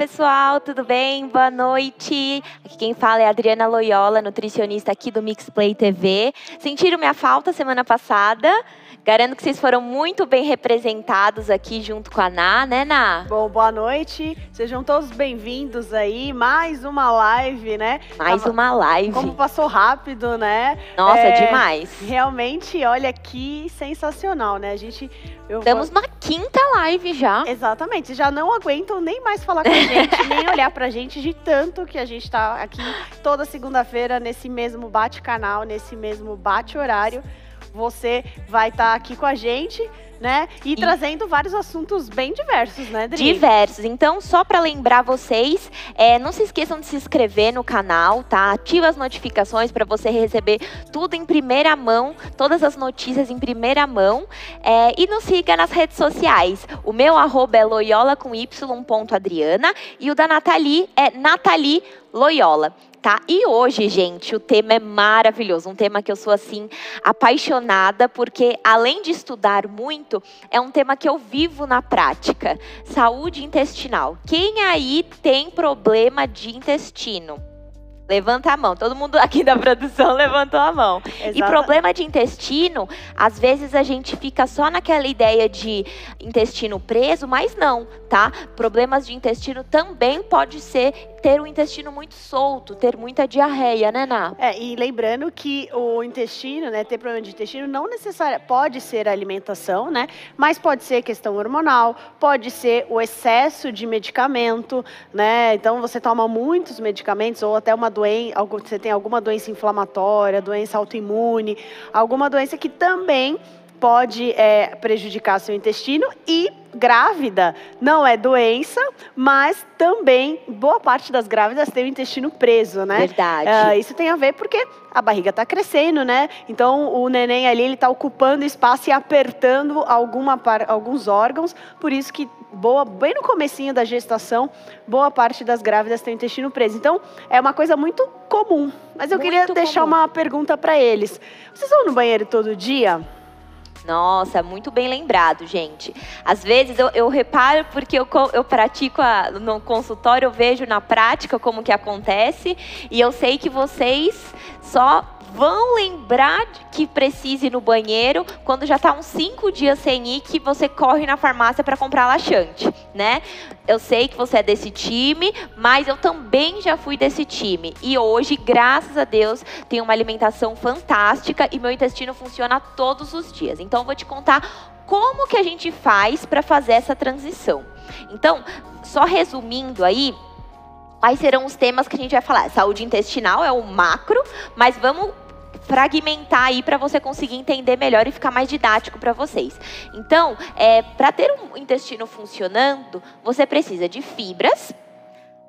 pessoal, tudo bem? Boa noite. Aqui quem fala é a Adriana Loyola, nutricionista aqui do Mixplay TV. Sentiram minha falta semana passada? Garanto que vocês foram muito bem representados aqui junto com a Ná, né, Ná? Bom, boa noite. Sejam todos bem-vindos aí. Mais uma live, né? Mais uma live. Como passou rápido, né? Nossa, é, demais. Realmente, olha que sensacional, né? A gente. Estamos vou... na quinta live já. Exatamente. Já não aguentam nem mais falar com a gente, nem olhar pra gente de tanto que a gente tá aqui toda segunda-feira nesse mesmo bate-canal, nesse mesmo bate-horário você vai estar tá aqui com a gente. Né? E, e, trazendo vários assuntos bem diversos, né, Dri? Diversos. Então, só para lembrar vocês, é, não se esqueçam de se inscrever no canal, tá? Ativa as notificações para você receber tudo em primeira mão, todas as notícias em primeira mão. É, e nos siga nas redes sociais. O meu arroba é loyola com y, ponto Adriana, e o da Nathalie é Nathalie Loyola tá? E hoje, gente, o tema é maravilhoso, um tema que eu sou assim apaixonada, porque além de estudar muito, é um tema que eu vivo na prática. Saúde intestinal. Quem aí tem problema de intestino? Levanta a mão. Todo mundo aqui da produção levantou a mão. E problema de intestino, às vezes a gente fica só naquela ideia de intestino preso, mas não, tá? Problemas de intestino também pode ser ter o intestino muito solto, ter muita diarreia, né, Ná? É, e lembrando que o intestino, né, ter problema de intestino não necessariamente pode ser alimentação, né? Mas pode ser questão hormonal, pode ser o excesso de medicamento, né? Então você toma muitos medicamentos ou até uma doença, você tem alguma doença inflamatória, doença autoimune, alguma doença que também pode é, prejudicar seu intestino e grávida não é doença, mas também boa parte das grávidas tem o intestino preso, né? Verdade. Uh, isso tem a ver porque a barriga está crescendo, né? Então o neném ali ele está ocupando espaço e apertando alguma alguns órgãos, por isso que boa bem no comecinho da gestação boa parte das grávidas tem o intestino preso. Então é uma coisa muito comum. Mas eu muito queria deixar comum. uma pergunta para eles. Vocês vão no banheiro todo dia? Nossa, muito bem lembrado, gente. Às vezes eu, eu reparo porque eu, eu pratico a, no consultório, eu vejo na prática como que acontece e eu sei que vocês só vão lembrar que precise ir no banheiro quando já está uns cinco dias sem ir, que você corre na farmácia para comprar laxante, né? Eu sei que você é desse time, mas eu também já fui desse time. E hoje, graças a Deus, tenho uma alimentação fantástica e meu intestino funciona todos os dias. Então, eu vou te contar como que a gente faz para fazer essa transição. Então, só resumindo aí, Quais serão os temas que a gente vai falar? Saúde intestinal é o macro, mas vamos fragmentar aí para você conseguir entender melhor e ficar mais didático para vocês. Então, é, para ter um intestino funcionando, você precisa de fibras,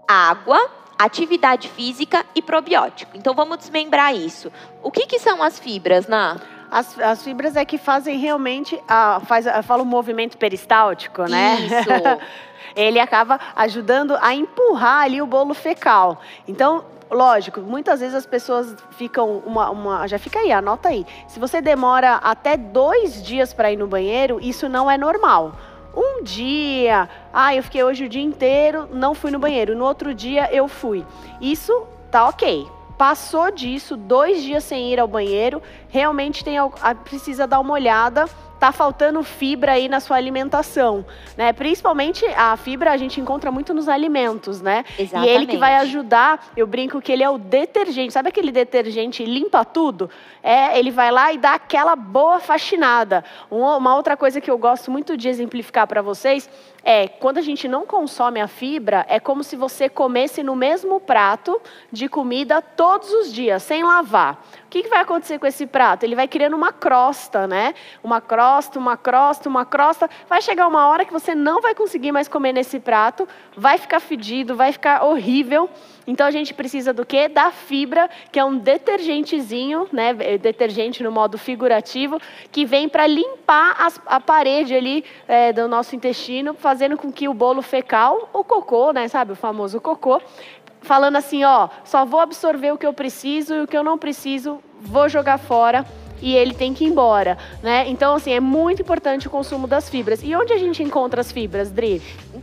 água, atividade física e probiótico. Então, vamos desmembrar isso. O que, que são as fibras, Ná? As, as, fibras é que fazem realmente, a, faz, fala o movimento peristáltico, né? Isso. Ele acaba ajudando a empurrar ali o bolo fecal. Então, lógico, muitas vezes as pessoas ficam uma, uma, já fica aí, anota aí. Se você demora até dois dias para ir no banheiro, isso não é normal. Um dia, ah, eu fiquei hoje o dia inteiro, não fui no banheiro. No outro dia eu fui. Isso tá ok. Passou disso, dois dias sem ir ao banheiro, realmente tem, precisa dar uma olhada tá faltando fibra aí na sua alimentação, né? Principalmente a fibra a gente encontra muito nos alimentos, né? Exatamente. E ele que vai ajudar, eu brinco que ele é o detergente. Sabe aquele detergente limpa tudo? É, ele vai lá e dá aquela boa faxinada. Uma outra coisa que eu gosto muito de exemplificar para vocês é quando a gente não consome a fibra, é como se você comesse no mesmo prato de comida todos os dias, sem lavar que, que vai acontecer com esse prato? Ele vai criando uma crosta, né? Uma crosta, uma crosta, uma crosta. Vai chegar uma hora que você não vai conseguir mais comer nesse prato, vai ficar fedido, vai ficar horrível. Então a gente precisa do quê? Da fibra, que é um detergentezinho, né? Detergente no modo figurativo, que vem para limpar as, a parede ali é, do nosso intestino, fazendo com que o bolo fecal, o cocô, né? Sabe, o famoso cocô, falando assim, ó, só vou absorver o que eu preciso e o que eu não preciso vou jogar fora e ele tem que ir embora, né? Então, assim, é muito importante o consumo das fibras. E onde a gente encontra as fibras, Dri?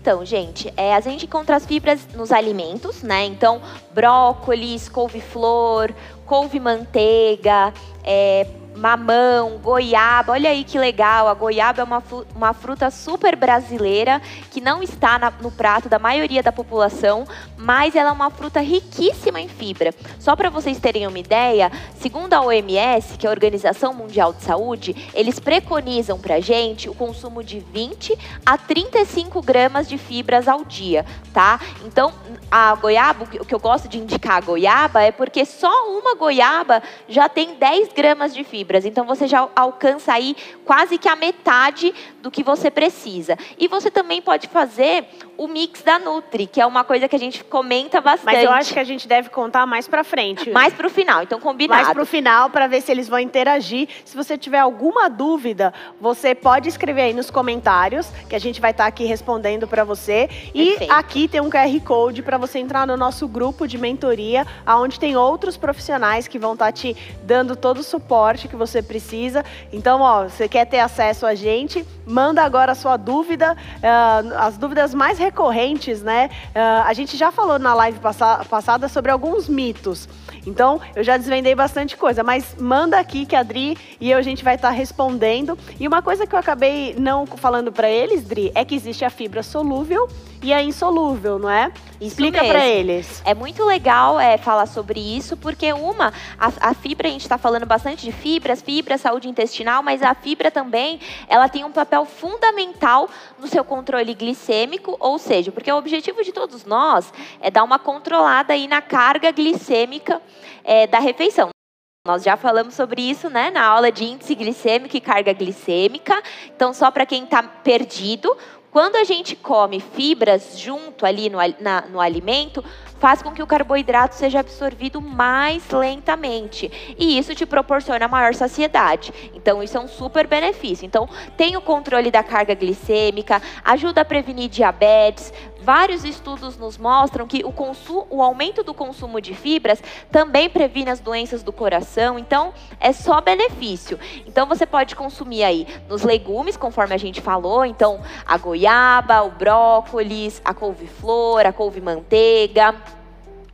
Então, gente, é, a gente encontra as fibras nos alimentos, né? Então, brócolis, couve-flor, couve-manteiga, é, mamão, goiaba. Olha aí que legal, a goiaba é uma, uma fruta super brasileira que não está na, no prato da maioria da população, mas ela é uma fruta riquíssima em fibra. Só para vocês terem uma ideia, segundo a OMS, que é a Organização Mundial de Saúde, eles preconizam para gente o consumo de 20 a 35 gramas de fibras ao dia, tá? Então, a goiaba, o que eu gosto de indicar a goiaba é porque só uma goiaba já tem 10 gramas de fibra libras. Então você já alcança aí quase que a metade do que você precisa. E você também pode fazer o mix da Nutri, que é uma coisa que a gente comenta bastante. Mas eu acho que a gente deve contar mais para frente. Mais para o final, então combinado. Mais para o final, para ver se eles vão interagir. Se você tiver alguma dúvida, você pode escrever aí nos comentários, que a gente vai estar tá aqui respondendo para você. E Perfeito. aqui tem um QR Code para você entrar no nosso grupo de mentoria, onde tem outros profissionais que vão estar tá te dando todo o suporte que você precisa. Então, ó, você quer ter acesso a gente, manda agora a sua dúvida, uh, as dúvidas mais recorrentes, né? Uh, a gente já falou na live passa passada sobre alguns mitos. Então, eu já desvendei bastante coisa, mas manda aqui que a Dri e eu a gente vai estar tá respondendo. E uma coisa que eu acabei não falando para eles, Dri, é que existe a fibra solúvel e a insolúvel, não é? Isso Explica para eles. É muito legal é, falar sobre isso, porque uma, a, a fibra, a gente está falando bastante de fibras, fibra, saúde intestinal, mas a fibra também, ela tem um papel fundamental no seu controle glicêmico, ou seja, porque o objetivo de todos nós é dar uma controlada aí na carga glicêmica é, da refeição. Nós já falamos sobre isso né, na aula de índice glicêmico e carga glicêmica. Então, só para quem está perdido, quando a gente come fibras junto ali no, na, no alimento, faz com que o carboidrato seja absorvido mais lentamente. E isso te proporciona maior saciedade. Então, isso é um super benefício. Então, tem o controle da carga glicêmica, ajuda a prevenir diabetes, vários estudos nos mostram que o, consumo, o aumento do consumo de fibras também previne as doenças do coração, então é só benefício. Então você pode consumir aí nos legumes, conforme a gente falou, então a goiaba, o brócolis, a couve-flor, a couve-manteiga,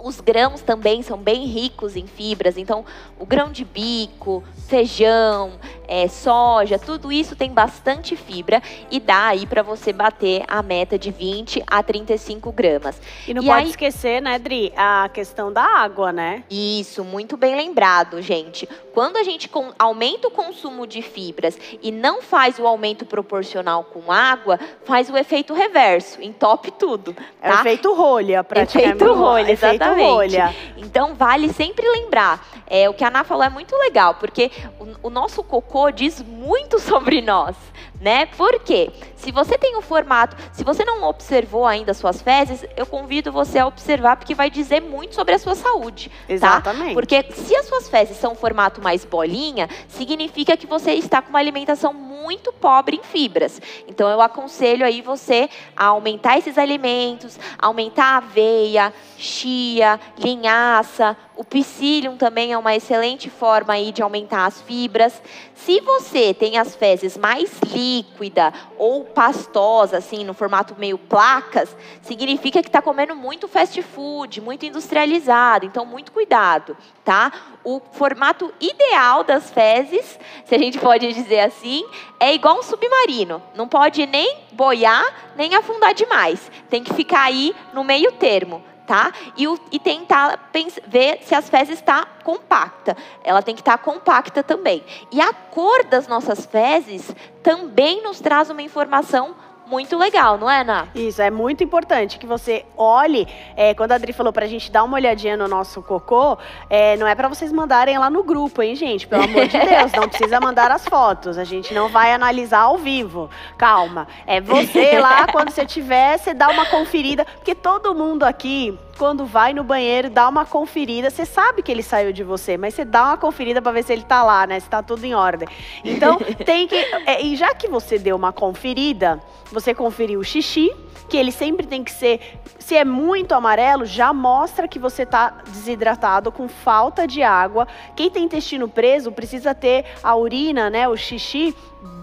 os grãos também são bem ricos em fibras, então o grão de bico, feijão, é, soja, tudo isso tem bastante fibra e dá aí para você bater a meta de 20 a 35 gramas. E não e pode aí... esquecer, né, Dri, a questão da água, né? Isso, muito bem lembrado, gente. Quando a gente aumenta o consumo de fibras e não faz o aumento proporcional com água, faz o efeito reverso, entope tudo. Tá? É o efeito rolha, praticamente. Efeito rolha, exatamente. Rolha. Então, vale sempre lembrar. É, o que a Ana falou é muito legal, porque o, o nosso cocô diz muito sobre nós né? Por quê? Se você tem um formato, se você não observou ainda suas fezes, eu convido você a observar porque vai dizer muito sobre a sua saúde, tá? Exatamente. Tá? Porque se as suas fezes são um formato mais bolinha, significa que você está com uma alimentação muito pobre em fibras. Então eu aconselho aí você a aumentar esses alimentos, aumentar a aveia, chia, linhaça, o psyllium também é uma excelente forma aí de aumentar as fibras. Se você tem as fezes mais líquida ou pastosa, assim, no formato meio placas, significa que está comendo muito fast food, muito industrializado. Então, muito cuidado, tá? O formato ideal das fezes, se a gente pode dizer assim, é igual um submarino. Não pode nem boiar, nem afundar demais. Tem que ficar aí no meio termo tá? E, o, e tentar ver se as fezes está compacta. Ela tem que estar tá compacta também. E a cor das nossas fezes também nos traz uma informação muito legal, não é, Ana? Isso, é muito importante que você olhe. É, quando a Adri falou pra gente dar uma olhadinha no nosso cocô, é, não é para vocês mandarem lá no grupo, hein, gente? Pelo amor de Deus, não precisa mandar as fotos. A gente não vai analisar ao vivo. Calma. É você lá, quando você tiver, você dá uma conferida. Porque todo mundo aqui quando vai no banheiro, dá uma conferida. Você sabe que ele saiu de você, mas você dá uma conferida para ver se ele tá lá, né? Se tá tudo em ordem. Então, tem que. É, e já que você deu uma conferida, você conferiu o xixi, que ele sempre tem que ser, se é muito amarelo, já mostra que você está desidratado, com falta de água. Quem tem intestino preso precisa ter a urina, né, o xixi,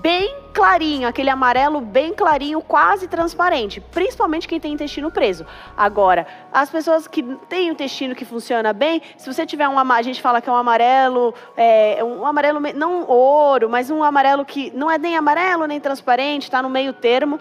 bem clarinho, aquele amarelo bem clarinho, quase transparente, principalmente quem tem intestino preso. Agora, as pessoas que têm o intestino que funciona bem, se você tiver um a gente fala que é um amarelo, é, um amarelo não ouro, mas um amarelo que não é nem amarelo nem transparente, está no meio termo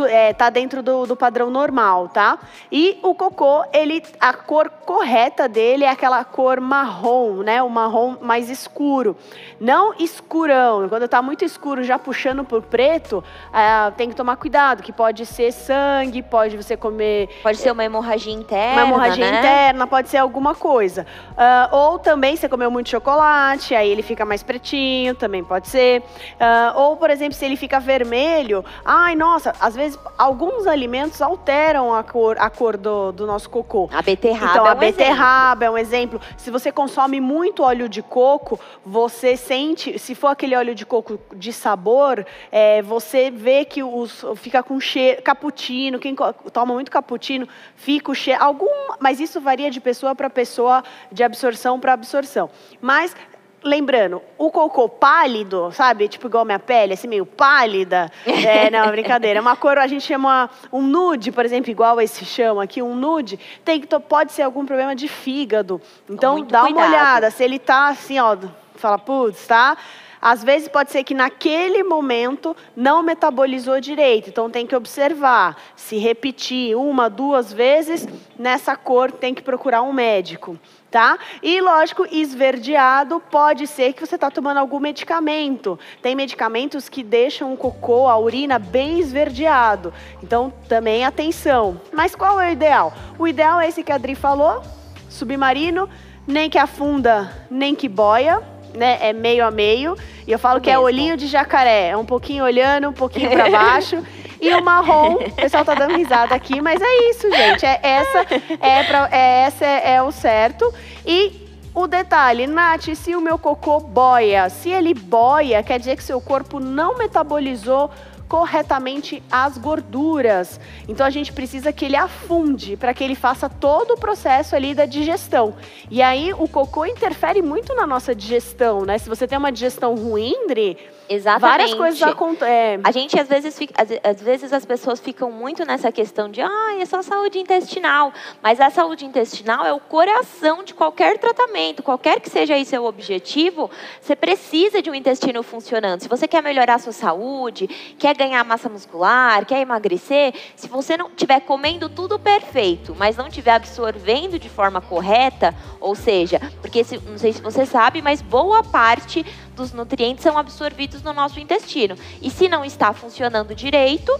é, tá dentro do, do, padrão normal, tá? E o cocô, ele, a cor correta dele é aquela cor marrom, né? O marrom mais escuro. Não escurão. Quando tá muito escuro, já puxando por preto, é, tem que tomar cuidado, que pode ser sangue, pode você comer... Pode ser uma hemorragia interna, Uma hemorragia né? interna, pode ser alguma coisa. Uh, ou também, você comeu muito chocolate, aí ele fica mais pretinho, também pode ser. Uh, ou, por exemplo, se ele fica vermelho, ai, nossa, às vezes vezes alguns alimentos alteram a cor, a cor do, do nosso cocô. A beterraba então, é a um beterraba exemplo. é um exemplo. Se você consome muito óleo de coco, você sente, se for aquele óleo de coco de sabor, é, você vê que os, fica com cheiro, cappuccino, quem toma muito cappuccino, fica o cheiro, algum, mas isso varia de pessoa para pessoa, de absorção para absorção. Mas lembrando, o cocô pálido, sabe? Tipo igual minha pele, assim, meio pálida. É, não, brincadeira. Uma cor, a gente chama um nude, por exemplo, igual esse chama aqui, um nude, tem que, pode ser algum problema de fígado. Então, Muito dá cuidado. uma olhada. Se ele tá assim, ó, fala, putz, tá? Às vezes pode ser que naquele momento não metabolizou direito, então tem que observar. Se repetir uma, duas vezes, nessa cor tem que procurar um médico tá? E lógico, esverdeado pode ser que você está tomando algum medicamento. Tem medicamentos que deixam o cocô, a urina bem esverdeado. Então, também atenção. Mas qual é o ideal? O ideal é esse que a Adri falou, submarino, nem que afunda, nem que boia. Né, é meio a meio, e eu falo que é Mesmo. é olhinho de jacaré, é um pouquinho olhando, um pouquinho para baixo, e o marrom, o pessoal tá dando risada aqui, mas é isso, gente. É essa é, pra, é essa é, é o certo. E o detalhe, Nath, se o meu cocô boia, se ele boia, quer dizer que seu corpo não metabolizou corretamente as gorduras. Então a gente precisa que ele afunde para que ele faça todo o processo ali da digestão. E aí o cocô interfere muito na nossa digestão, né? Se você tem uma digestão ruim, Dri, Exatamente. várias coisas acontecem. É... A gente às vezes fica, às, às, vezes as pessoas ficam muito nessa questão de, ah, é só saúde intestinal. Mas a saúde intestinal é o coração de qualquer tratamento, qualquer que seja aí seu objetivo, você precisa de um intestino funcionando. Se você quer melhorar a sua saúde, quer ganhar massa muscular, quer emagrecer, se você não estiver comendo tudo perfeito, mas não estiver absorvendo de forma correta, ou seja, porque se, não sei se você sabe, mas boa parte dos nutrientes são absorvidos no nosso intestino. E se não está funcionando direito,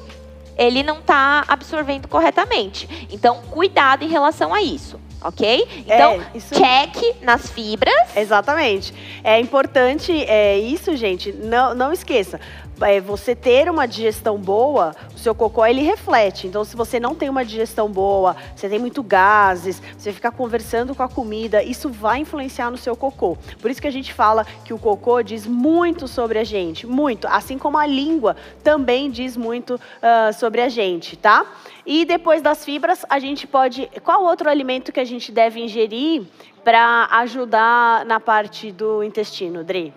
ele não está absorvendo corretamente. Então, cuidado em relação a isso ok? Então, é, isso... check nas fibras. Exatamente. É importante é, isso, gente. Não, não esqueça é, você ter uma digestão boa, o seu cocô ele reflete. Então, se você não tem uma digestão boa, você tem muito gases, você fica conversando com a comida, isso vai influenciar no seu cocô. Por isso que a gente fala que o cocô diz muito sobre a gente, muito. Assim como a língua também diz muito uh, sobre a gente, tá? E depois das fibras, a gente pode. Qual outro alimento que a gente deve ingerir para ajudar na parte do intestino, Dri?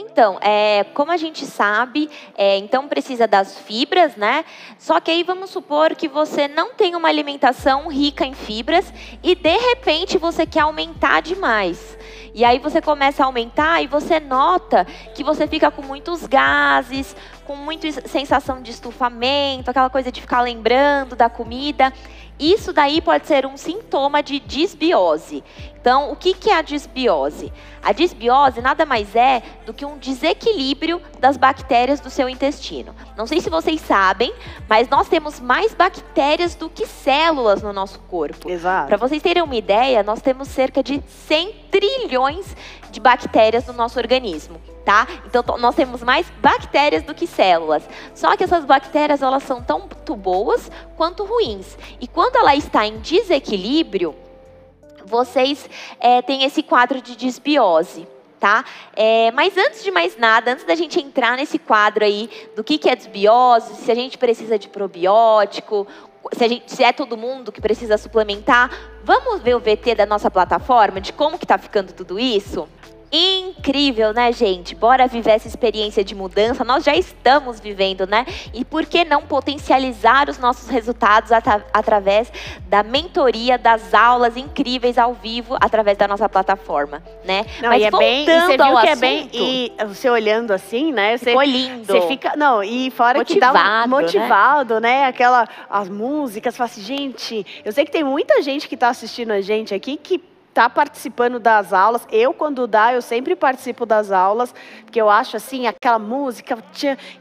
Então, é, como a gente sabe, é, então precisa das fibras, né? Só que aí vamos supor que você não tem uma alimentação rica em fibras e de repente você quer aumentar demais. E aí você começa a aumentar e você nota que você fica com muitos gases, com muita sensação de estufamento, aquela coisa de ficar lembrando da comida. Isso daí pode ser um sintoma de disbiose. Então, o que, que é a disbiose? A disbiose nada mais é do que um desequilíbrio das bactérias do seu intestino. Não sei se vocês sabem, mas nós temos mais bactérias do que células no nosso corpo. Exato. Para vocês terem uma ideia, nós temos cerca de 100 trilhões de bactérias no nosso organismo. Tá? Então nós temos mais bactérias do que células. Só que essas bactérias elas são tanto boas quanto ruins. E quando ela está em desequilíbrio, vocês é, têm esse quadro de desbiose. Tá? É, mas antes de mais nada, antes da gente entrar nesse quadro aí do que, que é desbiose, se a gente precisa de probiótico, se, gente, se, é todo mundo que precisa suplementar, vamos ver o VT da nossa plataforma, de como que está ficando tudo isso? Incrível, né, gente? Bora viver essa experiência de mudança. Nós já estamos vivendo, né? E por que não potencializar os nossos resultados at através da mentoria, das aulas incríveis ao vivo, através da nossa plataforma, né? Não, Mas e é bem, e você viu que assunto, é bem, e você olhando assim, né? Você, ficou lindo. Você fica, não, e fora motivado, que dá um, motivado, né? né? Aquela, as músicas, fala assim, gente, eu sei que tem muita gente que está assistindo a gente aqui que está participando das aulas. Eu, quando dá, eu sempre participo das aulas, porque eu acho assim, aquela música,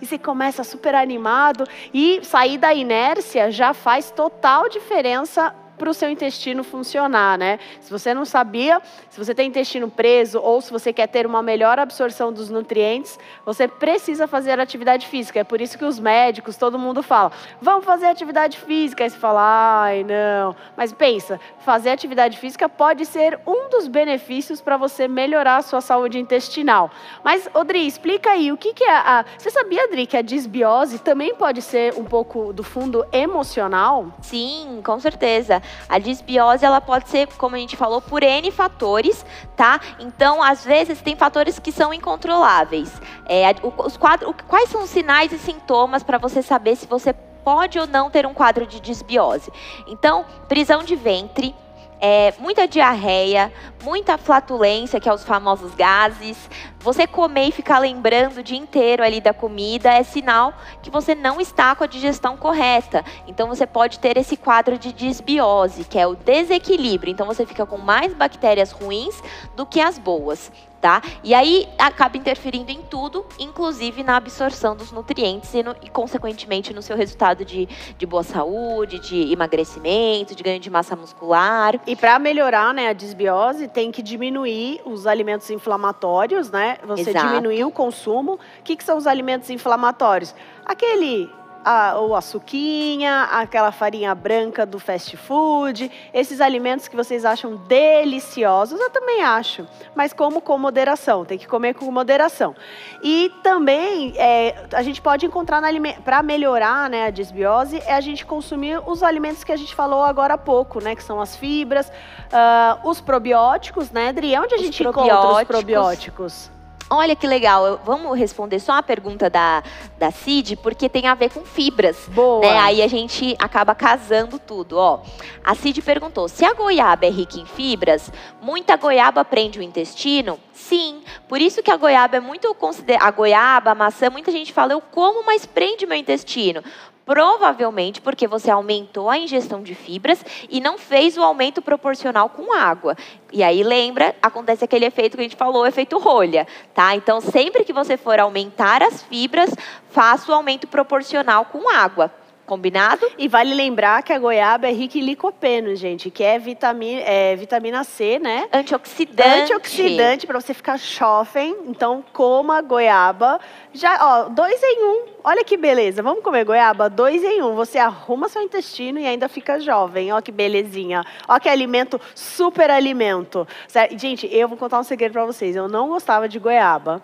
e você começa super animado, e sair da inércia já faz total diferença para o seu intestino funcionar, né? Se você não sabia, se você tem intestino preso ou se você quer ter uma melhor absorção dos nutrientes, você precisa fazer atividade física. É por isso que os médicos, todo mundo fala, vamos fazer atividade física. Aí você fala, ai, não. Mas pensa, fazer atividade física pode ser um dos benefícios para você melhorar a sua saúde intestinal. Mas, Odri, explica aí, o que, que é a. Você sabia, Adri, que a disbiose também pode ser um pouco do fundo emocional? Sim, com certeza. A disbiose, ela pode ser, como a gente falou, por N fatores, tá? Então, às vezes, tem fatores que são incontroláveis. É, os quadros, quais são os sinais e sintomas para você saber se você pode ou não ter um quadro de disbiose? Então, prisão de ventre, é, muita diarreia, muita flatulência, que é os famosos gases. Você comer e ficar lembrando o dia inteiro ali da comida é sinal que você não está com a digestão correta. Então você pode ter esse quadro de disbiose, que é o desequilíbrio. Então você fica com mais bactérias ruins do que as boas tá? E aí acaba interferindo em tudo, inclusive na absorção dos nutrientes e, no, e consequentemente, no seu resultado de, de boa saúde, de emagrecimento, de ganho de massa muscular. E para melhorar né, a disbiose, tem que diminuir os alimentos inflamatórios, né? Você Exato. diminuir o consumo. O que, que são os alimentos inflamatórios? Aquele a, o açuquinha, aquela farinha branca do fast food, esses alimentos que vocês acham deliciosos, eu também acho, mas como com moderação, tem que comer com moderação. E também é, a gente pode encontrar para melhorar né, a disbiose, é a gente consumir os alimentos que a gente falou agora há pouco, né, que são as fibras, uh, os probióticos, né, Adri? Onde a os gente encontra os probióticos? Olha que legal. Vamos responder só a pergunta da, da Cid, porque tem a ver com fibras. Boa. Né? Aí a gente acaba casando tudo. Ó, a Cid perguntou: se a goiaba é rica em fibras, muita goiaba prende o intestino? Sim. Por isso que a goiaba é muito considerada. A goiaba, a maçã, muita gente fala, eu como, mas prende meu intestino. Provavelmente porque você aumentou a ingestão de fibras e não fez o aumento proporcional com água. E aí lembra, acontece aquele efeito que a gente falou, o efeito rolha, tá? Então sempre que você for aumentar as fibras, faça o aumento proporcional com água. Combinado? E vale lembrar que a goiaba é rica em licopeno, gente, que é vitamina, é, vitamina C, né? Antioxidante. Antioxidante para você ficar jovem. Então, coma goiaba. Já, ó, dois em um. Olha que beleza. Vamos comer goiaba? Dois em um. Você arruma seu intestino e ainda fica jovem. Ó que belezinha. Ó que alimento, super alimento. Gente, eu vou contar um segredo para vocês. Eu não gostava de goiaba.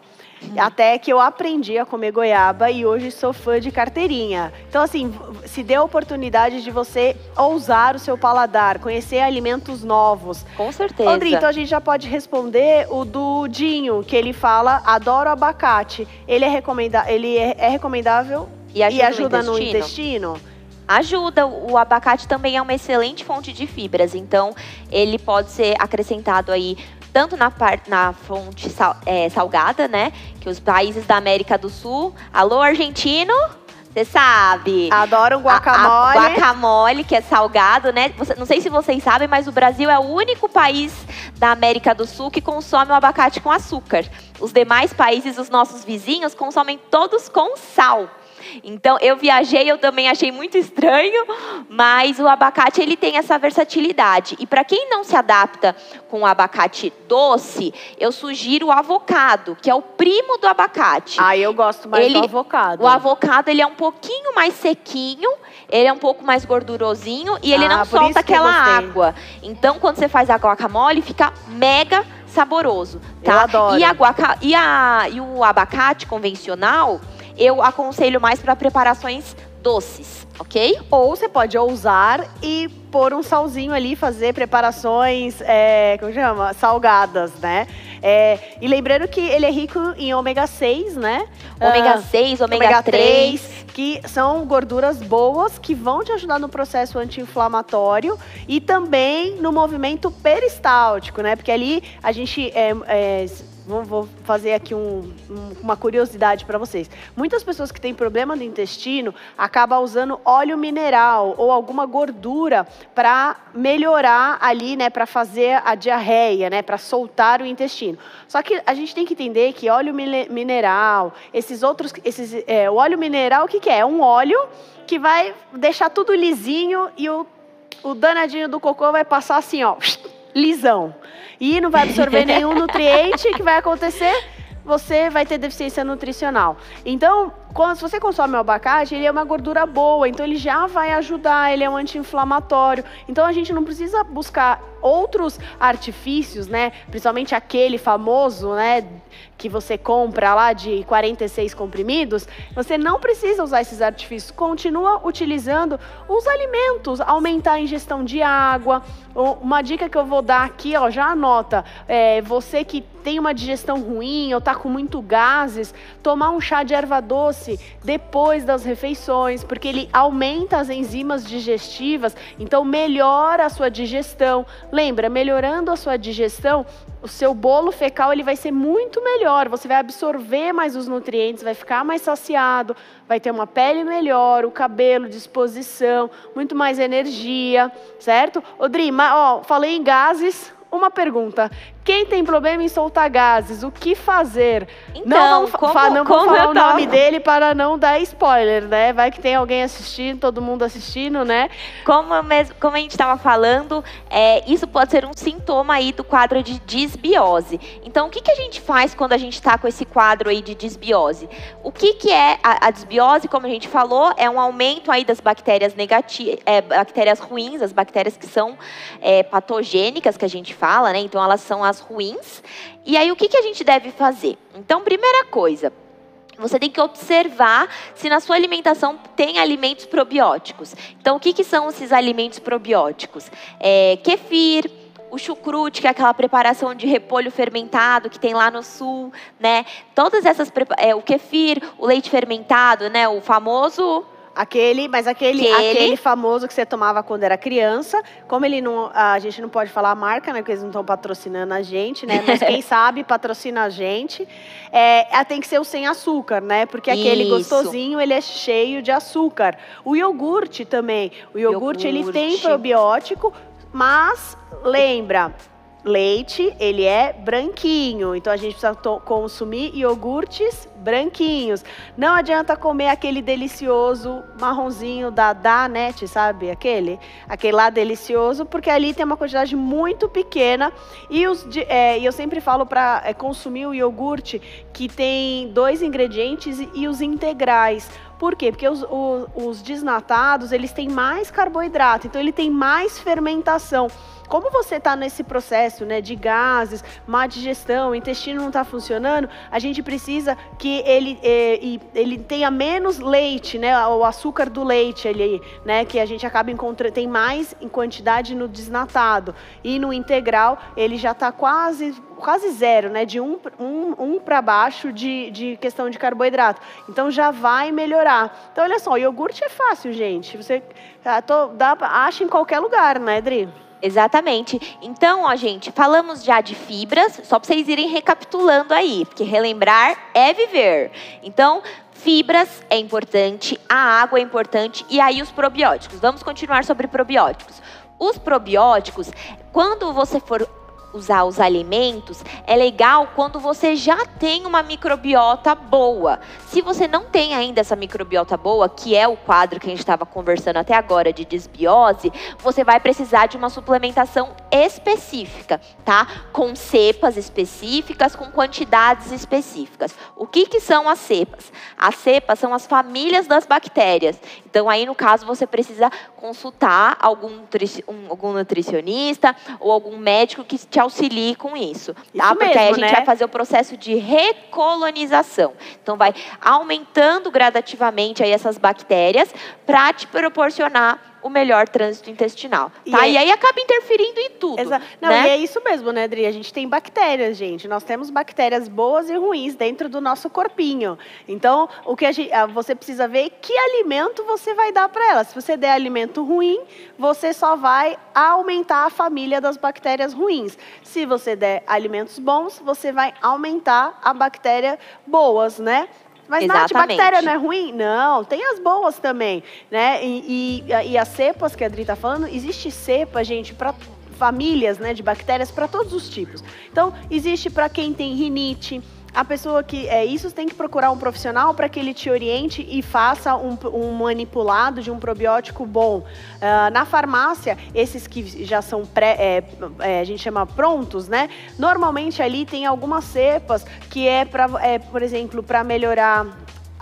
Até que eu aprendi a comer goiaba e hoje sou fã de carteirinha. Então, assim, se dê a oportunidade de você ousar o seu paladar, conhecer alimentos novos. Com certeza. André, então a gente já pode responder o do Dinho, que ele fala: adoro abacate. Ele é, recomenda ele é, é recomendável e ajuda, e ajuda no, intestino? no intestino? ajuda. O abacate também é uma excelente fonte de fibras, então ele pode ser acrescentado aí tanto na, parte, na fonte sal, é, salgada, né? Que os países da América do Sul. Alô, argentino? Você sabe. Adoram guacamole. A, a guacamole, que é salgado, né? Você, não sei se vocês sabem, mas o Brasil é o único país da América do Sul que consome o abacate com açúcar. Os demais países, os nossos vizinhos, consomem todos com sal. Então, eu viajei, eu também achei muito estranho, mas o abacate ele tem essa versatilidade. E para quem não se adapta com o abacate doce, eu sugiro o avocado, que é o primo do abacate. Ah, eu gosto mais ele, do avocado. O avocado ele é um pouquinho mais sequinho, ele é um pouco mais gordurosinho e ele ah, não solta aquela água. Então, quando você faz a guacamole, fica mega saboroso, tá? Eu adoro. E, a guaca... e, a... e o abacate convencional, eu aconselho mais para preparações doces, ok? Ou você pode ousar e pôr um salzinho ali, fazer preparações, é, como chama? Salgadas, né? É, e lembrando que ele é rico em ômega 6, né? Ômega 6, ômega, ômega 3, 3. Que são gorduras boas que vão te ajudar no processo anti-inflamatório e também no movimento peristáltico, né? Porque ali a gente é, é vou fazer aqui um, um, uma curiosidade para vocês. Muitas pessoas que têm problema no intestino acabam usando óleo mineral ou alguma gordura para melhorar ali, né, para fazer a diarreia, né, para soltar o intestino. Só que a gente tem que entender que óleo mineral, esses outros, esses, é, o óleo mineral, o que, que é? É um óleo que vai deixar tudo lisinho e o, o danadinho do cocô vai passar assim, ó, lisão e não vai absorver nenhum nutriente, que vai acontecer? Você vai ter deficiência nutricional. Então, se você consome o abacate, ele é uma gordura boa, então ele já vai ajudar, ele é um anti-inflamatório. Então a gente não precisa buscar outros artifícios, né? Principalmente aquele famoso, né? Que você compra lá de 46 comprimidos. Você não precisa usar esses artifícios. Continua utilizando os alimentos, aumentar a ingestão de água. Uma dica que eu vou dar aqui, ó, já anota. É, você que tem uma digestão ruim ou tá com muito gases, tomar um chá de erva doce depois das refeições, porque ele aumenta as enzimas digestivas, então melhora a sua digestão. Lembra, melhorando a sua digestão, o seu bolo fecal ele vai ser muito melhor, você vai absorver mais os nutrientes, vai ficar mais saciado, vai ter uma pele melhor, o cabelo, disposição, muito mais energia, certo? Odri, ó, falei em gases, uma pergunta. Quem tem problema em soltar gases, o que fazer? Então, não como, não como falar o nome dele para não dar spoiler, né? Vai que tem alguém assistindo, todo mundo assistindo, né? Como, mesmo, como a gente estava falando, é, isso pode ser um sintoma aí do quadro de disbiose. Então, o que, que a gente faz quando a gente está com esse quadro aí de disbiose? O que, que é a, a disbiose? Como a gente falou, é um aumento aí das bactérias negativas, é, bactérias ruins, as bactérias que são é, patogênicas que a gente fala, né? Então, elas são as ruins. E aí, o que, que a gente deve fazer? Então, primeira coisa, você tem que observar se na sua alimentação tem alimentos probióticos. Então, o que, que são esses alimentos probióticos? É, kefir, o chucrute, que é aquela preparação de repolho fermentado que tem lá no sul, né? Todas essas, é, o kefir, o leite fermentado, né? O famoso Aquele, mas aquele, aquele, aquele famoso que você tomava quando era criança, como ele não, a gente não pode falar a marca, né, porque eles não estão patrocinando a gente, né, mas quem sabe patrocina a gente, é, tem que ser o sem açúcar, né, porque aquele Isso. gostosinho, ele é cheio de açúcar. O iogurte também, o iogurte, iogurte. ele tem probiótico, mas lembra, leite, ele é branquinho, então a gente precisa consumir iogurtes branquinhos. Não adianta comer aquele delicioso marronzinho da Danette, sabe? Aquele, aquele lá delicioso, porque ali tem uma quantidade muito pequena e os, é, eu sempre falo para é, consumir o iogurte que tem dois ingredientes e os integrais. Por quê? Porque os, os, os desnatados, eles têm mais carboidrato, então ele tem mais fermentação como você está nesse processo né, de gases, má digestão, o intestino não está funcionando, a gente precisa que ele, é, ele tenha menos leite, né, o açúcar do leite ali, né, que a gente acaba encontrando, tem mais em quantidade no desnatado. E no integral, ele já está quase quase zero, né? De um, um, um para baixo de, de questão de carboidrato. Então já vai melhorar. Então, olha só, o iogurte é fácil, gente. Você ah, tô, dá, acha em qualquer lugar, né, Adri? Exatamente. Então, ó, gente, falamos já de fibras, só para vocês irem recapitulando aí, porque relembrar é viver. Então, fibras é importante, a água é importante e aí os probióticos. Vamos continuar sobre probióticos. Os probióticos, quando você for usar os alimentos, é legal quando você já tem uma microbiota boa. Se você não tem ainda essa microbiota boa, que é o quadro que a gente estava conversando até agora de desbiose, você vai precisar de uma suplementação específica, tá? Com cepas específicas, com quantidades específicas. O que, que são as cepas? As cepas são as famílias das bactérias. Então, aí, no caso, você precisa consultar algum, um, algum nutricionista ou algum médico que te auxilie com isso. Tá? Isso Porque mesmo, aí a gente né? vai fazer o processo de recolonização. Então, vai aumentando gradativamente aí essas bactérias para te proporcionar o melhor trânsito intestinal. E Tá? aí- E aí acaba interferindo em tudo. Exa- Não, né? e é isso mesmo, né, Adri? A gente tem bactérias, gente. Nós temos bactérias boas e ruins dentro do nosso corpinho. Então, o que gente, você precisa ver é que alimento você vai dar para ela. Se você der alimento ruim, você só vai aumentar a família das bactérias ruins. Se você der alimentos bons, você vai aumentar a bactéria boas, né? Mas, Nath, Exatamente. bactéria não é ruim? Não, tem as boas também, né? E, e, e as cepas que a Adri está falando, existe cepa, gente, para famílias né, de bactérias para todos os tipos. Então, existe para quem tem rinite, a pessoa que é isso tem que procurar um profissional para que ele te oriente e faça um, um manipulado de um probiótico bom. Ah, na farmácia, esses que já são pré, é, é, a gente chama prontos, né? Normalmente ali tem algumas cepas que é para, é, por exemplo, para melhorar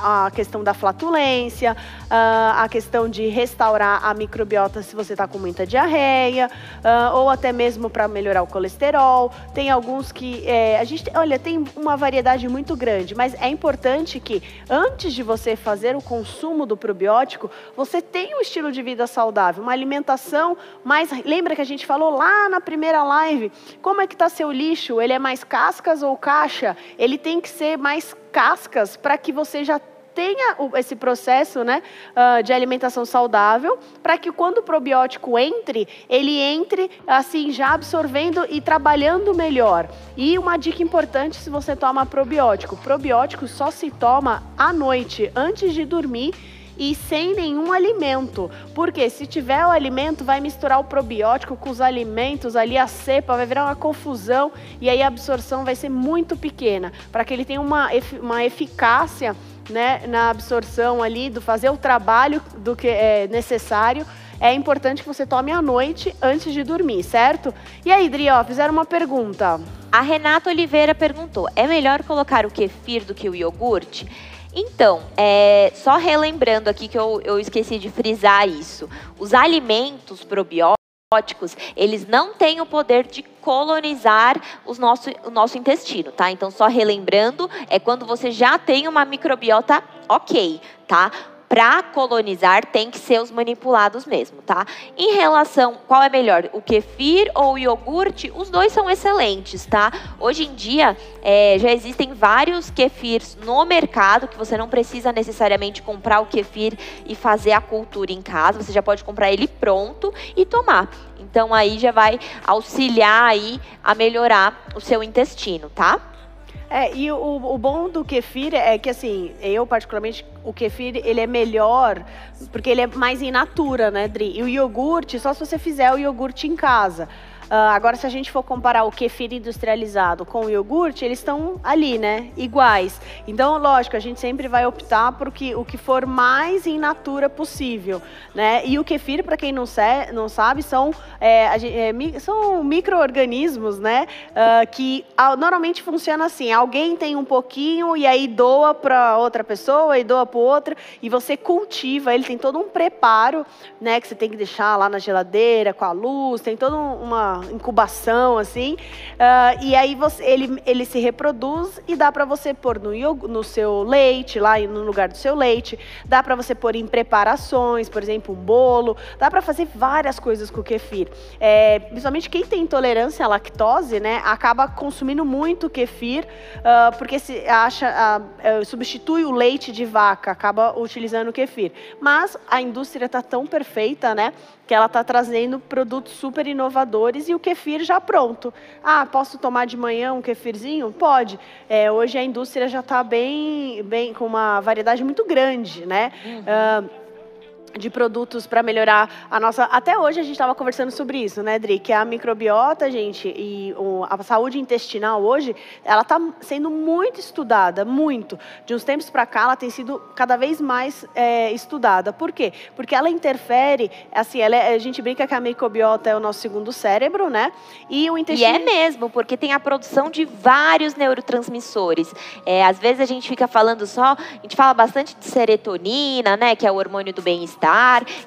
a questão da flatulência, ah, a questão de restaurar a microbiota se você está com muita diarreia, ah, ou até mesmo para melhorar o colesterol. Tem alguns que é, a gente, olha, tem uma variedade muito grande, mas é importante que antes de você fazer o consumo do probiótico, você tenha um estilo de vida saudável, uma alimentação mais. Lembra que a gente falou lá na primeira live? Como é que está seu lixo? Ele é mais cascas ou caixa? Ele tem que ser mais cascas para que você já tenha esse processo né, ah, de alimentação saudável, para que quando o probiótico entre, ele entre assim já absorvendo e trabalhando melhor. E uma dica importante se você toma probiótico: probiótico só se toma à noite, antes de dormir e sem nenhum alimento. Porque se tiver o alimento, vai misturar o probiótico com os alimentos, ali a cepa, vai virar uma confusão e aí a absorção vai ser muito pequena. Para que ele tenha uma, uma eficácia né, na absorção ali, do fazer o trabalho do que é necessário. É importante que você tome à noite antes de dormir, certo? E aí, Dri, ó, fizeram uma pergunta. A Renata Oliveira perguntou: é melhor colocar o kefir do que o iogurte? Então, é, só relembrando aqui que eu, eu esqueci de frisar isso. Os alimentos probióticos, eles não têm o poder de colonizar os nosso, o nosso intestino, tá? Então, só relembrando, é quando você já tem uma microbiota ok, tá? Para colonizar, tem que ser os manipulados mesmo, tá? Em relação, qual é melhor, o kefir ou o iogurte? Os dois são excelentes, tá? Hoje em dia, é, já existem vários kefirs no mercado, que você não precisa necessariamente comprar o kefir e fazer a cultura em casa, você já pode comprar ele pronto e tomar. Então, aí já vai auxiliar aí a melhorar o seu intestino, tá? É, e o, o bom do kefir é que, assim, eu particularmente, o kefir, ele é melhor, porque ele é mais in natura, né, Dri? E o iogurte, só se você fizer o iogurte em casa. Ah, agora, se a gente for comparar o kefir industrializado com o iogurte, eles estão ali, né? Iguais. Então, lógico, a gente sempre vai optar por que, o que for mais in natura possível, né? E o kefir, para quem não, se- não sabe, são, é, a é, são micro-organismos, né? Ah, que ah, normalmente funciona assim: alguém tem um pouquinho e aí doa para outra pessoa e doa para outra, e você cultiva. Ele tem todo um preparo, né? Que você tem que deixar lá na geladeira com a luz, tem toda um- incubação assim. Ah, e aí você, ele, ele se reproduz e dá para você pôr no, no seu leite, lá no lugar do seu leite. Dá para você pôr em preparações, por exemplo, um bolo. Dá para fazer várias coisas com o kefir. É, principalmente quem tem intolerância à lactose, né, acaba consumindo muito kefir, ah, porque se acha eh, substitui o leite de vaca, acaba utilizando o kefir. Mas a indústria está tão perfeita, né, que ela está trazendo produtos super inovadores e o kefir já pronto. Ah, posso tomar de manhã um kefirzinho? Pode. É, hoje a indústria já está bem, bem com uma variedade muito grande, né? Ah, de produtos para melhorar a nossa. Até hoje a gente estava conversando sobre isso, né, Dri? Que a microbiota, gente, e o- a saúde intestinal hoje, ela está sendo muito estudada, muito. De uns tempos para cá, ela tem sido cada vez mais é, estudada. Por quê? Porque ela interfere, assim, ela é- a gente brinca que a microbiota é o nosso segundo cérebro, né? E o E intestino. é mesmo, porque tem a produção de vários neurotransmissores. É, às vezes a gente fica falando só, a gente fala bastante de serotonina, né, que é o hormônio do bem-estar,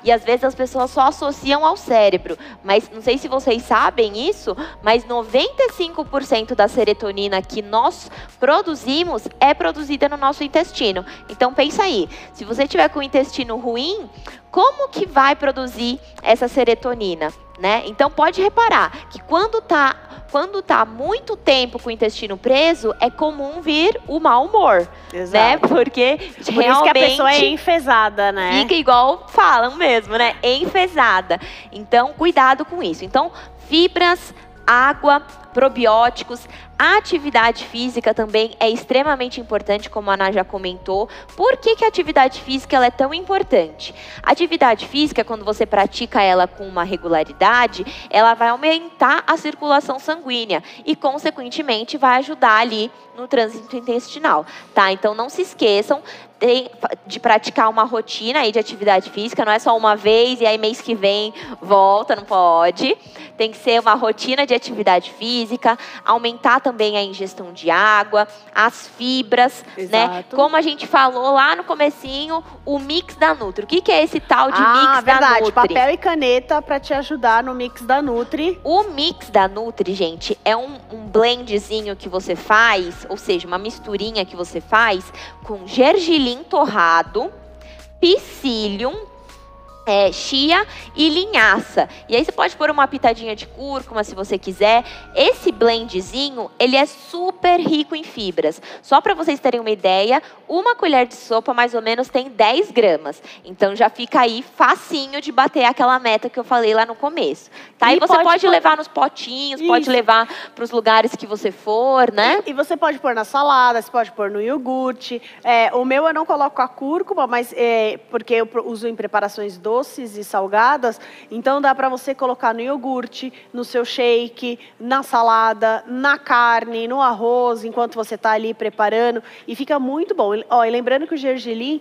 e às vezes as pessoas só associam ao cérebro. Mas não sei se vocês sabem isso, mas 95% da serotonina que nós produzimos é produzida no nosso intestino. Então pensa aí, se você tiver com o intestino ruim, como que vai produzir essa serotonina? Né? Então pode reparar que quando está quando tá muito tempo com o intestino preso, é comum vir o mau humor, né? Exato. né? Porque Por realmente isso que a pessoa é enfesada, né? Fica igual falam mesmo, né? Enfesada. Então, cuidado com isso. Então, fibras, água, probióticos. A atividade física também é extremamente importante, como a Ana já comentou. Por que, que a atividade física ela é tão importante? A atividade física, quando você pratica ela com uma regularidade, ela vai aumentar a circulação sanguínea e, consequentemente, vai ajudar ali no trânsito intestinal, tá? Então não se esqueçam de praticar uma rotina aí de atividade física, não é só uma vez e aí mês que vem volta, não pode. Tem que ser uma rotina de atividade física, aumentar também a ingestão de água, as fibras, né? Exato. né? Como a gente falou lá no comecinho, o mix da Nutri. O que, que é esse tal de ah, mix verdade. da Nutri? Papel e caneta para te ajudar no mix da Nutri. O mix da Nutri, gente, é um, um blendzinho que você faz, ou seja, uma misturinha que você faz com gergelim torrado, psyllium, é, chia e linhaça. E aí você pode pôr uma pitadinha de cúrcuma se você quiser. Esse blendzinho, ele é super rico em fibras. Só para vocês terem uma ideia, uma colher de sopa mais ou menos tem 10 gramas. Então já fica aí facinho de bater aquela meta que eu falei lá no começo. Tá? E, e você pode, pode levar nos potinhos, Isso. pode levar para os lugares que você for, né? E, e, você pode pôr na salada, você pode pôr no iogurte. É, o meu eu não coloco a cúrcuma, mas é, porque eu uso em preparações doces doces e salgadas, então dá para você colocar no iogurte, no seu shake, na salada, na carne, no arroz, enquanto você está ali preparando, e fica muito bom. Ó, e lembrando que o gergelim,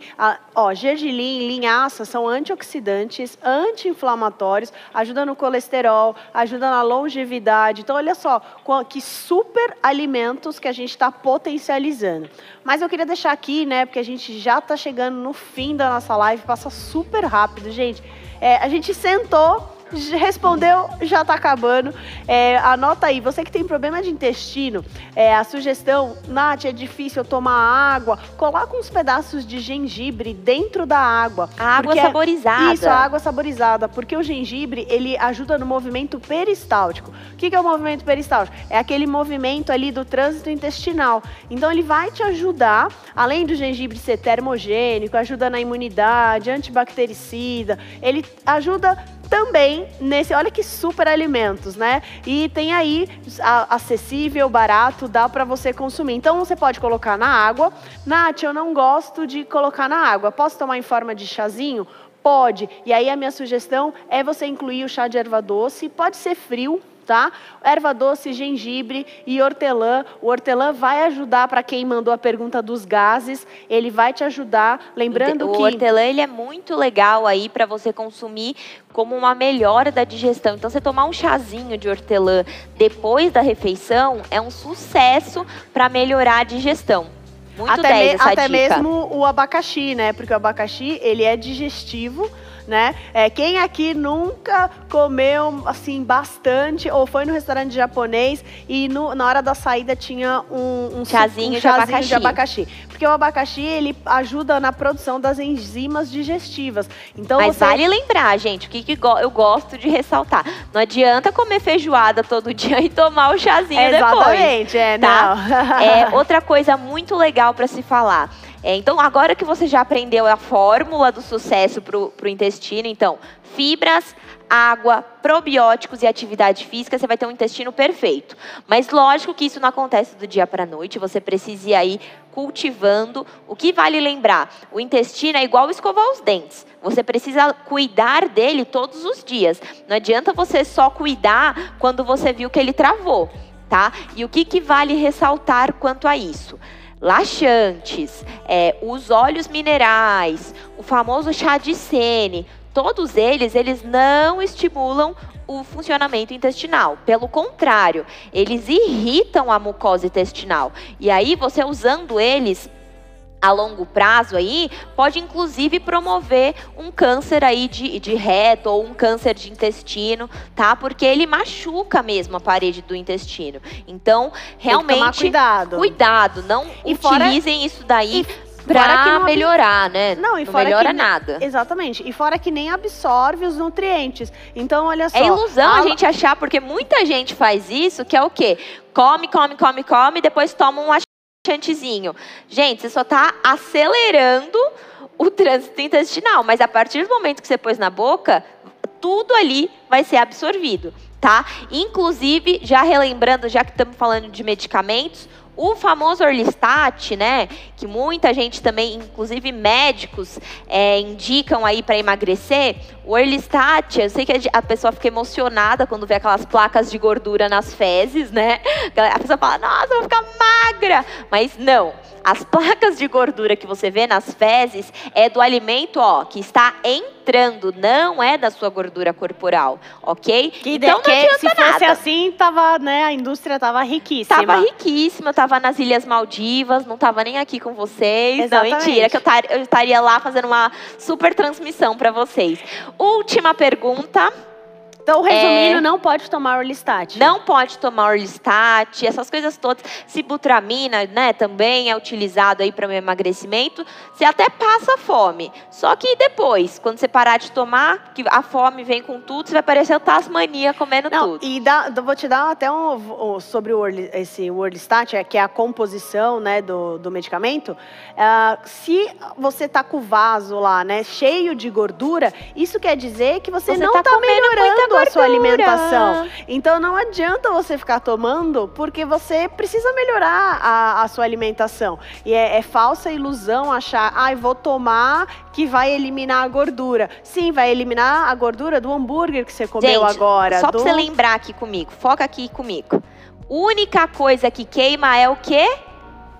ó, gergelim, linhaça são antioxidantes, anti-inflamatórios, ajuda no colesterol, ajuda na longevidade. Então, olha só, que super alimentos que a gente está potencializando. Mas eu queria deixar aqui, né, porque a gente já está chegando no fim da nossa live, passa super rápido, gente. É, a gente sentou respondeu, já está acabando. É, anota aí, você que tem problema de intestino, é, a sugestão, Nath, é difícil eu tomar água, coloca uns pedaços de gengibre dentro da água. A água saborizada. Isso, a água saborizada, porque o gengibre, ele ajuda no movimento peristáltico. O que, que é o movimento peristáltico? É aquele movimento ali do trânsito intestinal. Então, ele vai te ajudar, além do gengibre ser termogênico, ajuda na imunidade, antibactericida, ele ajuda também nesse, olha que super alimentos, né? E tem aí a, acessível, barato, dá para você consumir. Então você pode colocar na água. Nath, eu não gosto de colocar na água. Posso tomar em forma de chazinho? Pode. E aí a minha sugestão é você incluir o chá de erva doce. Pode ser frio, tá? Erva doce, gengibre e hortelã. O hortelã vai ajudar para quem mandou a pergunta dos gases, ele vai te ajudar, lembrando o que o hortelã ele é muito legal aí para você consumir como uma melhora da digestão. Então você tomar um chazinho de hortelã depois da refeição é um sucesso para melhorar a digestão. Muito até, me, até mesmo o abacaxi, né? Porque o abacaxi, ele é digestivo, né? É, quem aqui nunca comeu assim bastante ou foi no restaurante japonês e no, na hora da saída tinha um, um chazinho, um chazinho de, abacaxi. de abacaxi? Porque o abacaxi ele ajuda na produção das enzimas digestivas. Então Mas você... vale lembrar, gente, o que, que eu gosto de ressaltar. Não adianta comer feijoada todo dia e tomar o chazinho é, depois. Exatamente, é, tá? não. é, outra coisa muito legal para se falar é, então, agora que você já aprendeu a fórmula do sucesso para o intestino, então, fibras, água, probióticos e atividade física, você vai ter um intestino perfeito. Mas lógico que isso não acontece do dia para a noite, você precisa ir aí cultivando. O que vale lembrar? O intestino é igual escovar os dentes. Você precisa cuidar dele todos os dias. Não adianta você só cuidar quando você viu que ele travou, tá? E o que, que vale ressaltar quanto a isso? Laxantes, é, os óleos minerais, o famoso chá de sene, todos eles, eles não estimulam o funcionamento intestinal. Pelo contrário, eles irritam a mucosa intestinal. E aí, você usando eles a longo prazo aí, pode inclusive promover um câncer aí de, de reto ou um câncer de intestino, tá? Porque ele machuca mesmo a parede do intestino. Então, realmente. cuidado. Cuidado, não e utilizem fora, isso daí. Pra melhorar, né? Não, e não melhora que, nada. Exatamente. E fora que nem absorve os nutrientes. Então, olha só. É ilusão a, a gente achar, porque muita gente faz isso, que é o quê? Come, come, come, come, depois toma um chantezinho. Gente, você só está acelerando o trânsito intestinal, mas a partir do momento que você pôs na boca, tudo ali vai ser absorvido, tá? Inclusive, já relembrando, já que estamos falando de medicamentos, o famoso Orlistat, né, que muita gente também, inclusive médicos, é, indicam aí para emagrecer, o Orlistat, eu sei que a pessoa fica emocionada quando vê aquelas placas de gordura nas fezes, né? A pessoa fala, nossa, eu vou ficar magra. Mas não, as placas de gordura que você vê nas fezes é do alimento, ó, que está entrando, não é da sua gordura corporal, ok? Que então não adianta se fosse nada. assim, tava, né, a indústria tava riquíssima. Tava riquíssima, tava nas Ilhas Maldivas, não tava nem aqui com vocês. Exatamente. Não, mentira, que eu, tar, eu estaria lá fazendo uma super transmissão para vocês. Última pergunta. Então, resumindo, é... não pode tomar Orlistat. Não pode tomar Orlistat, essas coisas todas. Sibutramina, né, também é utilizado aí para o emagrecimento. Você até passa fome. Só que depois, quando você parar de tomar, que a fome vem com tudo, você vai parecer o Tasmania comendo não, tudo. E dá, vou te dar até um, um sobre o esse Orlistat, é, que é a composição, né, do, do medicamento. Uh, se você tá com o vaso lá, né, cheio de gordura, isso quer dizer que você, você não está tá melhorando a sua alimentação. Então não adianta você ficar tomando, porque você precisa melhorar a, a sua alimentação. E é, é, falsa ilusão achar, ai, ah, vou tomar que vai eliminar a gordura. Sim, vai eliminar a gordura do hambúrguer que você comeu Gente, agora. Só do... pra você lembrar aqui comigo, foca aqui comigo. Única coisa que queima é o quê?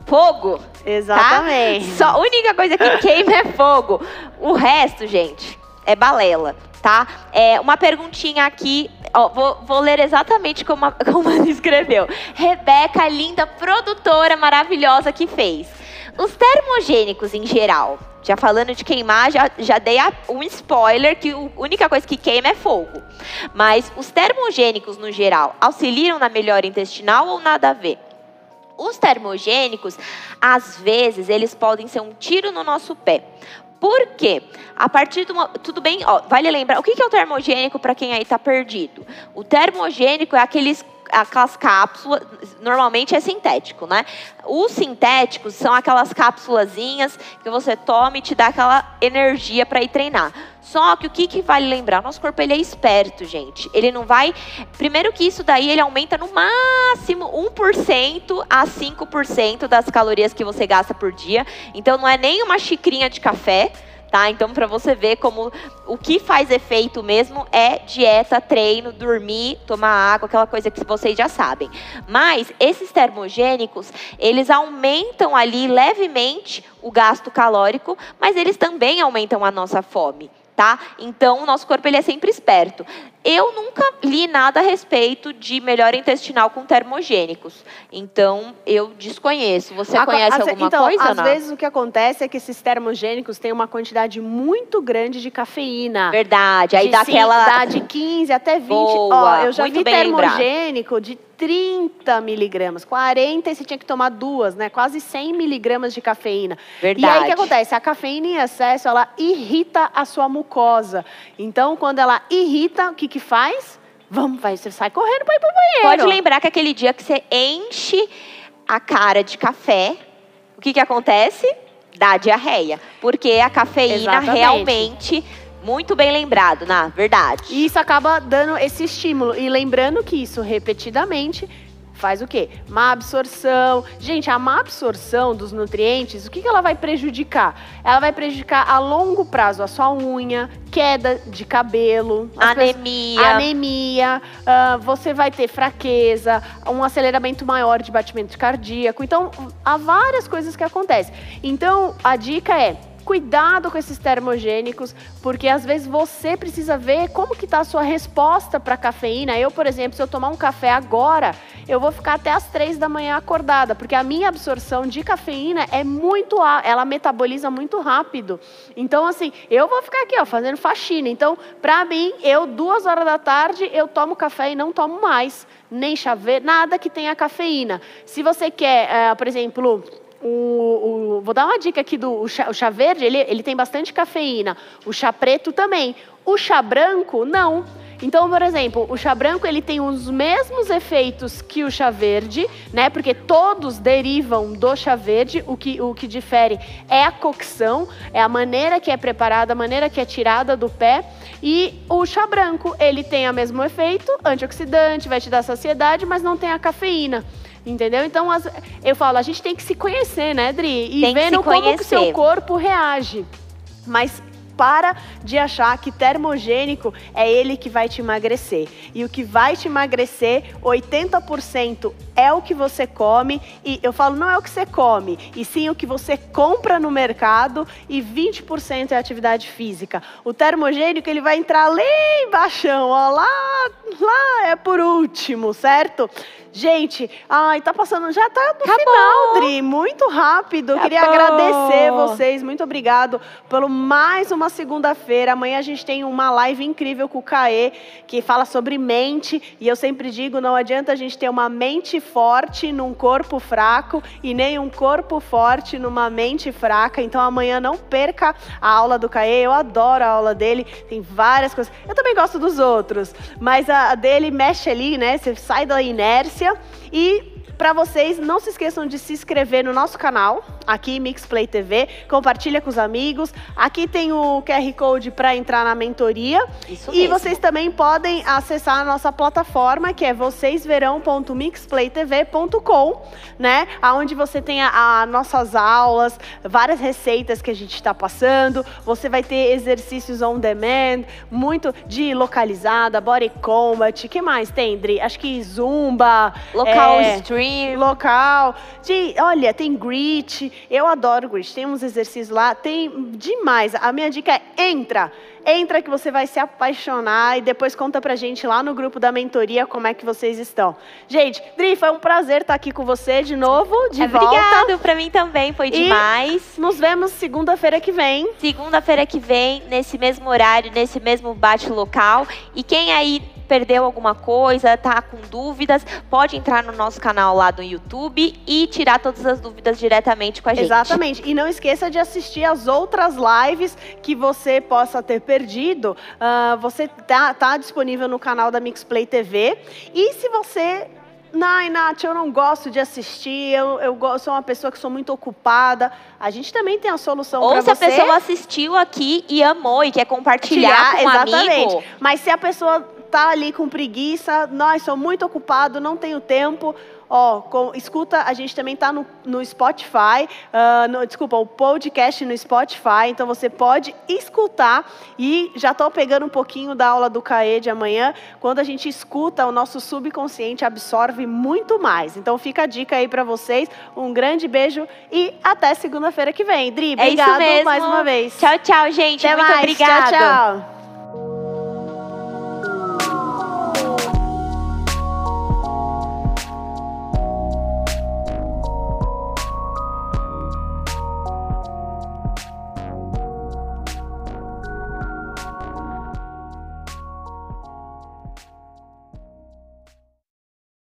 Fogo. Exatamente. Tá? Só, a única coisa que queima é fogo. O resto, gente, é balela tá? É, uma perguntinha aqui, ó, vou, vou, ler exatamente como, a, como ela escreveu. Rebeca, linda produtora maravilhosa que fez. Os termogênicos em geral, já falando de queimar, já, já dei a, um spoiler que a única coisa que queima é fogo. Mas os termogênicos no geral auxiliam na melhora intestinal ou nada a ver? Os termogênicos, às vezes, eles podem ser um tiro no nosso pé. Por quê? A partir do. Tudo bem, ó, vale lembrar. O que é o termogênico para quem aí está perdido? O termogênico é aqueles aquelas cápsulas, normalmente é sintético, né? Os sintéticos são aquelas cápsulazinhas que você toma e te dá aquela energia para ir treinar. Só que o que, que vale lembrar? Nosso corpo ele é esperto, gente. Ele não vai. Primeiro que isso daí ele aumenta no máximo 1% a 5% das calorias que você gasta por dia. Então não é nem uma xicrinha de café tá? Então, para você ver como o que faz efeito mesmo é dieta, treino, dormir, tomar água, aquela coisa que vocês já sabem. Mas esses termogênicos, eles aumentam ali levemente o gasto calórico, mas eles também aumentam a nossa fome tá? Então, o nosso corpo ele é sempre esperto. Eu nunca li nada a respeito de melhora intestinal com termogênicos. Então, eu desconheço. Você a, conhece a, alguma então, coisa? Às vezes o que acontece é que esses termogênicos têm uma quantidade muito grande de cafeína. Verdade. Aí de, dá aquela. Dá de 15 até 20. Boa, Ó, eu já vi termogênico lembrado. de 30 miligramas, 40 e você tinha que tomar duas, né? Quase 100 miligramas de cafeína. Verdade. E aí o que acontece? A cafeína em excesso, ela irrita a sua mucosa. Então, quando ela irrita, o que que faz? Vamos, vai, você sai correndo para ir pro banheiro. Pode lembrar que aquele dia que você enche a cara de café, o que que acontece? Dá diarreia. Porque a cafeína Exatamente. realmente muito bem lembrado, na verdade. E isso acaba dando esse estímulo. E lembrando que isso repetidamente faz o quê? Má absorção. Gente, a má absorção dos nutrientes, o que, que ela vai prejudicar? Ela vai prejudicar a longo prazo a sua unha, queda de cabelo, anemia. Pessoas, anemia, uh, você vai ter fraqueza, um aceleramento maior de batimento cardíaco. Então, há várias coisas que acontecem. Então, a dica é cuidado com esses termogênicos, porque às vezes você precisa ver como que está a sua resposta para a cafeína. Eu, por exemplo, se eu tomar um café agora, eu vou ficar até as três da manhã acordada, porque a minha absorção de cafeína é muito ela metaboliza muito rápido. Então, assim, eu vou ficar aqui, ó, fazendo faxina. Então, para mim, eu duas horas da tarde eu tomo café e não tomo mais, nem chá verde, nada que tenha cafeína. Se você quer, uh, por exemplo, o, o, vou dar uma dica aqui do o chá, o chá verde, ele, ele tem bastante cafeína. O chá preto também. O chá branco, não. Então, por exemplo, o chá branco ele tem os mesmos efeitos que o chá verde, né? Porque todos derivam do chá verde. O que, o que difere é a cocção, é a maneira que é preparada, a maneira que é tirada do pé. E o chá branco ele tem o mesmo efeito, antioxidante, vai te dar saciedade, mas não tem a cafeína. Entendeu? Então, as, eu falo, a gente tem que se conhecer, né, Dri? E tem vendo como o seu corpo reage. Mas para de achar que termogênico é ele que vai te emagrecer. E o que vai te emagrecer, 80% é o que você come. E eu falo, não é o que você come, e sim o que você compra no mercado. E 20% é atividade física. O termogênico, ele vai entrar lá embaixo, ó, lá, lá é por último, certo? Gente, ai, tá passando, já tá no Acabou. final, Dri, muito rápido. Acabou. Queria agradecer vocês, muito obrigado pelo mais uma segunda-feira. Amanhã a gente tem uma live incrível com o Caê, que fala sobre mente, e eu sempre digo, não adianta a gente ter uma mente forte num corpo fraco e nem um corpo forte numa mente fraca. Então amanhã não perca a aula do Caê, eu adoro a aula dele, tem várias coisas. Eu também gosto dos outros, mas a dele mexe ali, né? Você sai da inércia e para vocês, não se esqueçam de se inscrever no nosso canal, aqui Mixplay TV, compartilha com os amigos. Aqui tem o QR Code para entrar na mentoria. Isso e mesmo. vocês também podem acessar a nossa plataforma, que é vocêsverão.mixplaytv.com, né? Onde você tem as nossas aulas, várias receitas que a gente está passando. Você vai ter exercícios on demand, muito de localizada, body combat. que mais tem, Dri? Acho que zumba. Local é, stream local. De, olha, tem grit. Eu adoro grit. Tem uns exercícios lá, tem demais. A minha dica é entra. Entra que você vai se apaixonar e depois conta pra gente lá no grupo da mentoria como é que vocês estão. Gente, Dri, foi um prazer estar aqui com você de novo, de é, volta. Obrigado, pra mim também, foi demais. E nos vemos segunda-feira que vem. Segunda-feira que vem, nesse mesmo horário, nesse mesmo bate local. E quem aí perdeu alguma coisa, tá com dúvidas, pode entrar no nosso canal lá do YouTube e tirar todas as dúvidas diretamente com a gente. Exatamente. E não esqueça de assistir as outras lives que você possa ter perdido. Uh, você tá, tá disponível no canal da Mixplay TV. E se você Nai, Nath, eu não gosto de assistir, eu, eu sou uma pessoa que sou muito ocupada. A gente também tem a solução para você. Ou se a pessoa assistiu aqui e amou e quer compartilhar Tirar, com um exatamente. amigo. Mas se a pessoa tá ali com preguiça, nós sou muito ocupado, não tenho tempo. Ó, com, escuta, a gente também está no, no, Spotify, uh, no, desculpa, o podcast no Spotify, então você pode escutar e já estou pegando um pouquinho da aula do CAE de amanhã. Quando a gente escuta, o nosso subconsciente absorve muito mais. Então fica a dica aí para vocês. Um grande beijo e até segunda-feira que vem. Dri, obrigado é mais uma vez. Tchau, tchau, gente. Até muito mais. obrigada. Tchau, tchau.